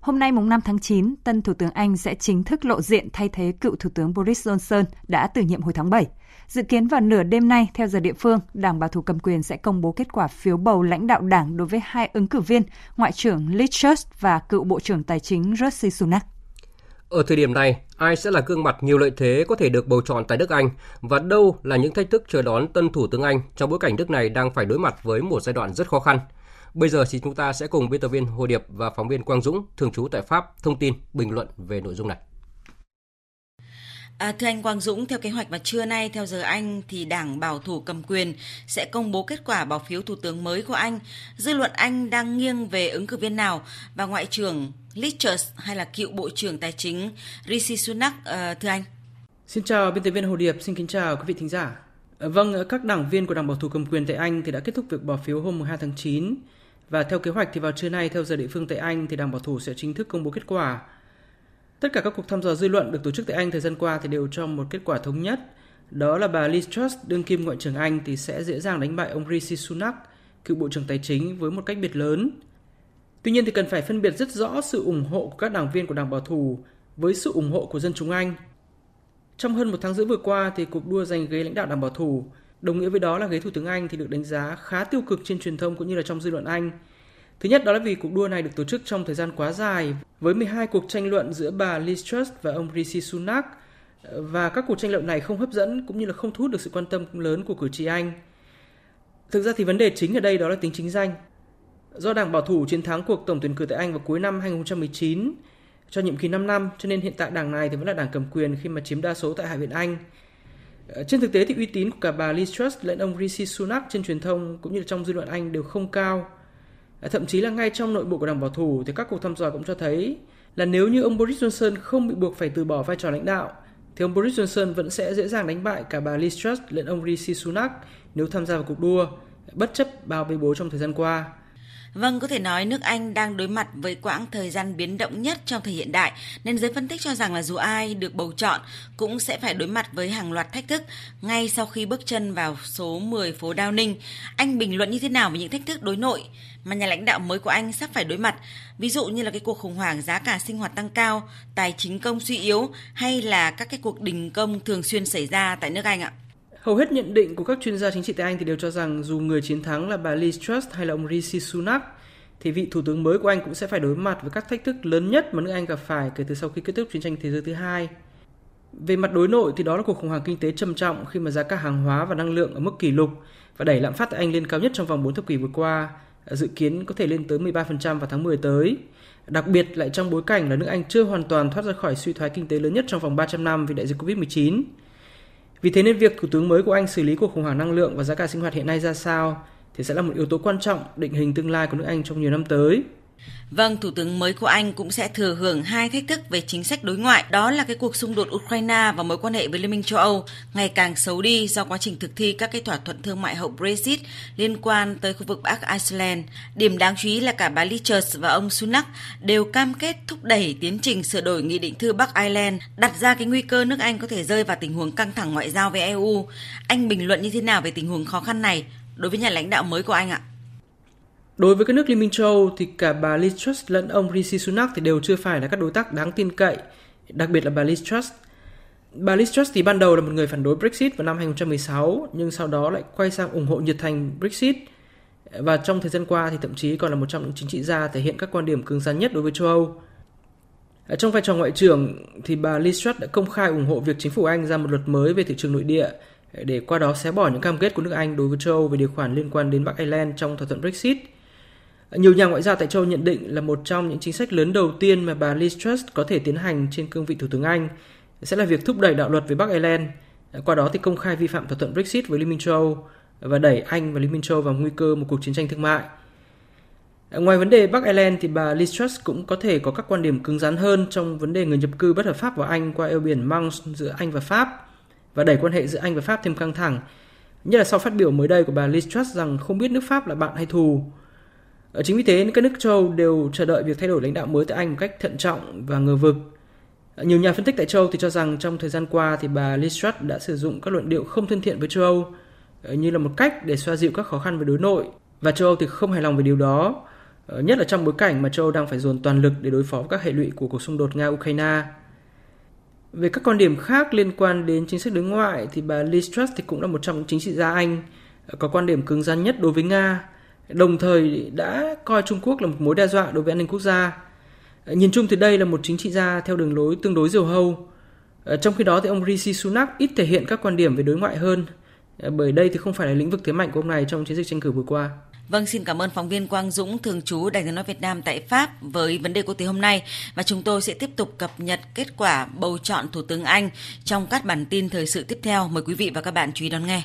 hôm nay mùng 5 tháng 9, tân Thủ tướng Anh sẽ chính thức lộ diện thay thế cựu Thủ tướng Boris Johnson đã từ nhiệm hồi tháng 7. Dự kiến vào nửa đêm nay, theo giờ địa phương, Đảng Bảo thủ cầm quyền sẽ công bố kết quả phiếu bầu lãnh đạo đảng đối với hai ứng cử viên, Ngoại trưởng Liz Truss và cựu Bộ trưởng Tài chính Rishi Sunak. Ở thời điểm này, ai sẽ là gương mặt nhiều lợi thế có thể được bầu chọn tại nước Anh và đâu là những thách thức chờ đón tân Thủ tướng Anh trong bối cảnh nước này đang phải đối mặt với một giai đoạn rất khó khăn – Bây giờ thì chúng ta sẽ cùng biên tập viên Hồ Điệp và phóng viên Quang Dũng thường trú tại Pháp thông tin bình luận về nội dung này. À, thưa anh Quang Dũng, theo kế hoạch mà trưa nay theo giờ Anh thì Đảng Bảo thủ cầm quyền sẽ công bố kết quả bỏ phiếu thủ tướng mới của Anh. Dư luận Anh đang nghiêng về ứng cử viên nào và Ngoại trưởng Liz Truss hay là cựu Bộ trưởng Tài chính Rishi Sunak, à, thưa anh? Xin chào biên tập viên Hồ Điệp, xin kính chào quý vị thính giả. Vâng, các đảng viên của Đảng Bảo thủ cầm quyền tại Anh thì đã kết thúc việc bỏ phiếu hôm 2 tháng 9 và theo kế hoạch thì vào trưa nay theo giờ địa phương tại Anh thì Đảng Bảo thủ sẽ chính thức công bố kết quả. Tất cả các cuộc thăm dò dư luận được tổ chức tại Anh thời gian qua thì đều cho một kết quả thống nhất. Đó là bà Liz Truss, đương kim ngoại trưởng Anh thì sẽ dễ dàng đánh bại ông Rishi Sunak, cựu bộ trưởng tài chính với một cách biệt lớn. Tuy nhiên thì cần phải phân biệt rất rõ sự ủng hộ của các đảng viên của Đảng Bảo thủ với sự ủng hộ của dân chúng Anh. Trong hơn một tháng rưỡi vừa qua thì cuộc đua giành ghế lãnh đạo Đảng Bảo thủ Đồng nghĩa với đó là ghế thủ tướng Anh thì được đánh giá khá tiêu cực trên truyền thông cũng như là trong dư luận Anh. Thứ nhất, đó là vì cuộc đua này được tổ chức trong thời gian quá dài, với 12 cuộc tranh luận giữa bà Liz Truss và ông Rishi Sunak và các cuộc tranh luận này không hấp dẫn cũng như là không thu hút được sự quan tâm lớn của cử tri Anh. Thực ra thì vấn đề chính ở đây đó là tính chính danh. Do Đảng Bảo thủ chiến thắng cuộc tổng tuyển cử tại Anh vào cuối năm 2019 cho nhiệm kỳ 5 năm, cho nên hiện tại đảng này thì vẫn là đảng cầm quyền khi mà chiếm đa số tại Hạ viện Anh. Ờ, trên thực tế thì uy tín của cả bà Liz Truss lẫn ông Rishi Sunak trên truyền thông cũng như là trong dư luận Anh đều không cao. Ờ, thậm chí là ngay trong nội bộ của đảng bảo thủ thì các cuộc thăm dò cũng cho thấy là nếu như ông Boris Johnson không bị buộc phải từ bỏ vai trò lãnh đạo thì ông Boris Johnson vẫn sẽ dễ dàng đánh bại cả bà Liz Truss lẫn ông Rishi Sunak nếu tham gia vào cuộc đua, bất chấp bao bê bối trong thời gian qua. Vâng, có thể nói nước Anh đang đối mặt với quãng thời gian biến động nhất trong thời hiện đại, nên giới phân tích cho rằng là dù ai được bầu chọn cũng sẽ phải đối mặt với hàng loạt thách thức ngay sau khi bước chân vào số 10 phố Downing. Anh bình luận như thế nào về những thách thức đối nội mà nhà lãnh đạo mới của Anh sắp phải đối mặt, ví dụ như là cái cuộc khủng hoảng giá cả sinh hoạt tăng cao, tài chính công suy yếu hay là các cái cuộc đình công thường xuyên xảy ra tại nước Anh ạ? Hầu hết nhận định của các chuyên gia chính trị tại Anh thì đều cho rằng dù người chiến thắng là bà Liz Truss hay là ông Rishi Sunak thì vị thủ tướng mới của Anh cũng sẽ phải đối mặt với các thách thức lớn nhất mà nước Anh gặp phải kể từ sau khi kết thúc chiến tranh thế giới thứ hai. Về mặt đối nội thì đó là cuộc khủng hoảng kinh tế trầm trọng khi mà giá cả hàng hóa và năng lượng ở mức kỷ lục và đẩy lạm phát tại Anh lên cao nhất trong vòng 4 thập kỷ vừa qua, dự kiến có thể lên tới 13% vào tháng 10 tới. Đặc biệt lại trong bối cảnh là nước Anh chưa hoàn toàn thoát ra khỏi suy thoái kinh tế lớn nhất trong vòng 300 năm vì đại dịch Covid-19. Vì thế nên việc Thủ tướng mới của Anh xử lý cuộc khủng hoảng năng lượng và giá cả sinh hoạt hiện nay ra sao thì sẽ là một yếu tố quan trọng định hình tương lai của nước Anh trong nhiều năm tới. Vâng, Thủ tướng mới của Anh cũng sẽ thừa hưởng hai thách thức về chính sách đối ngoại, đó là cái cuộc xung đột Ukraine và mối quan hệ với Liên minh châu Âu ngày càng xấu đi do quá trình thực thi các cái thỏa thuận thương mại hậu Brexit liên quan tới khu vực Bắc Iceland. Điểm đáng chú ý là cả bà Liz Truss và ông Sunak đều cam kết thúc đẩy tiến trình sửa đổi nghị định thư Bắc Ireland, đặt ra cái nguy cơ nước Anh có thể rơi vào tình huống căng thẳng ngoại giao với EU. Anh bình luận như thế nào về tình huống khó khăn này đối với nhà lãnh đạo mới của Anh ạ? Đối với các nước Liên minh châu Âu thì cả bà Liz Truss lẫn ông Rishi Sunak thì đều chưa phải là các đối tác đáng tin cậy, đặc biệt là bà Liz Truss. Bà Liz Truss thì ban đầu là một người phản đối Brexit vào năm 2016 nhưng sau đó lại quay sang ủng hộ nhiệt thành Brexit và trong thời gian qua thì thậm chí còn là một trong những chính trị gia thể hiện các quan điểm cứng rắn nhất đối với châu Âu. Ở trong vai trò ngoại trưởng thì bà Liz Truss đã công khai ủng hộ việc chính phủ Anh ra một luật mới về thị trường nội địa để qua đó xé bỏ những cam kết của nước Anh đối với châu Âu về điều khoản liên quan đến Bắc Ireland trong thỏa thuận Brexit – nhiều nhà ngoại giao tại châu nhận định là một trong những chính sách lớn đầu tiên mà bà Liz Truss có thể tiến hành trên cương vị Thủ tướng Anh sẽ là việc thúc đẩy đạo luật về Bắc Ireland, qua đó thì công khai vi phạm thỏa thuận Brexit với Liên minh châu Âu và đẩy Anh và Liên minh châu Âu vào nguy cơ một cuộc chiến tranh thương mại. Ngoài vấn đề Bắc Ireland thì bà Liz Truss cũng có thể có các quan điểm cứng rắn hơn trong vấn đề người nhập cư bất hợp pháp vào Anh qua eo biển Manx giữa Anh và Pháp và đẩy quan hệ giữa Anh và Pháp thêm căng thẳng nhất là sau phát biểu mới đây của bà Liz Truss rằng không biết nước Pháp là bạn hay thù. Ở chính vì thế, các nước châu Âu đều chờ đợi việc thay đổi lãnh đạo mới tại Anh một cách thận trọng và ngờ vực. Ờ, nhiều nhà phân tích tại châu Âu thì cho rằng trong thời gian qua thì bà Liz Truss đã sử dụng các luận điệu không thân thiện với châu Âu ờ, như là một cách để xoa dịu các khó khăn về đối nội và châu Âu thì không hài lòng về điều đó, nhất là trong bối cảnh mà châu Âu đang phải dồn toàn lực để đối phó với các hệ lụy của cuộc xung đột Nga-Ukraine. Về các quan điểm khác liên quan đến chính sách đối ngoại thì bà Liz Truss thì cũng là một trong những chính trị gia Anh có quan điểm cứng rắn nhất đối với Nga, đồng thời đã coi Trung Quốc là một mối đe dọa đối với an ninh quốc gia. Ờ, nhìn chung thì đây là một chính trị gia theo đường lối tương đối diều hâu. Ờ, trong khi đó thì ông Rishi Sunak ít thể hiện các quan điểm về đối ngoại hơn, ờ, bởi đây thì không phải là lĩnh vực thế mạnh của ông này trong chiến dịch tranh cử vừa qua. Vâng, xin cảm ơn phóng viên Quang Dũng, thường trú Đài tiếng nói Việt Nam tại Pháp với vấn đề quốc tế hôm nay và chúng tôi sẽ tiếp tục cập nhật kết quả bầu chọn Thủ tướng Anh trong các bản tin thời sự tiếp theo. Mời quý vị và các bạn chú ý đón nghe.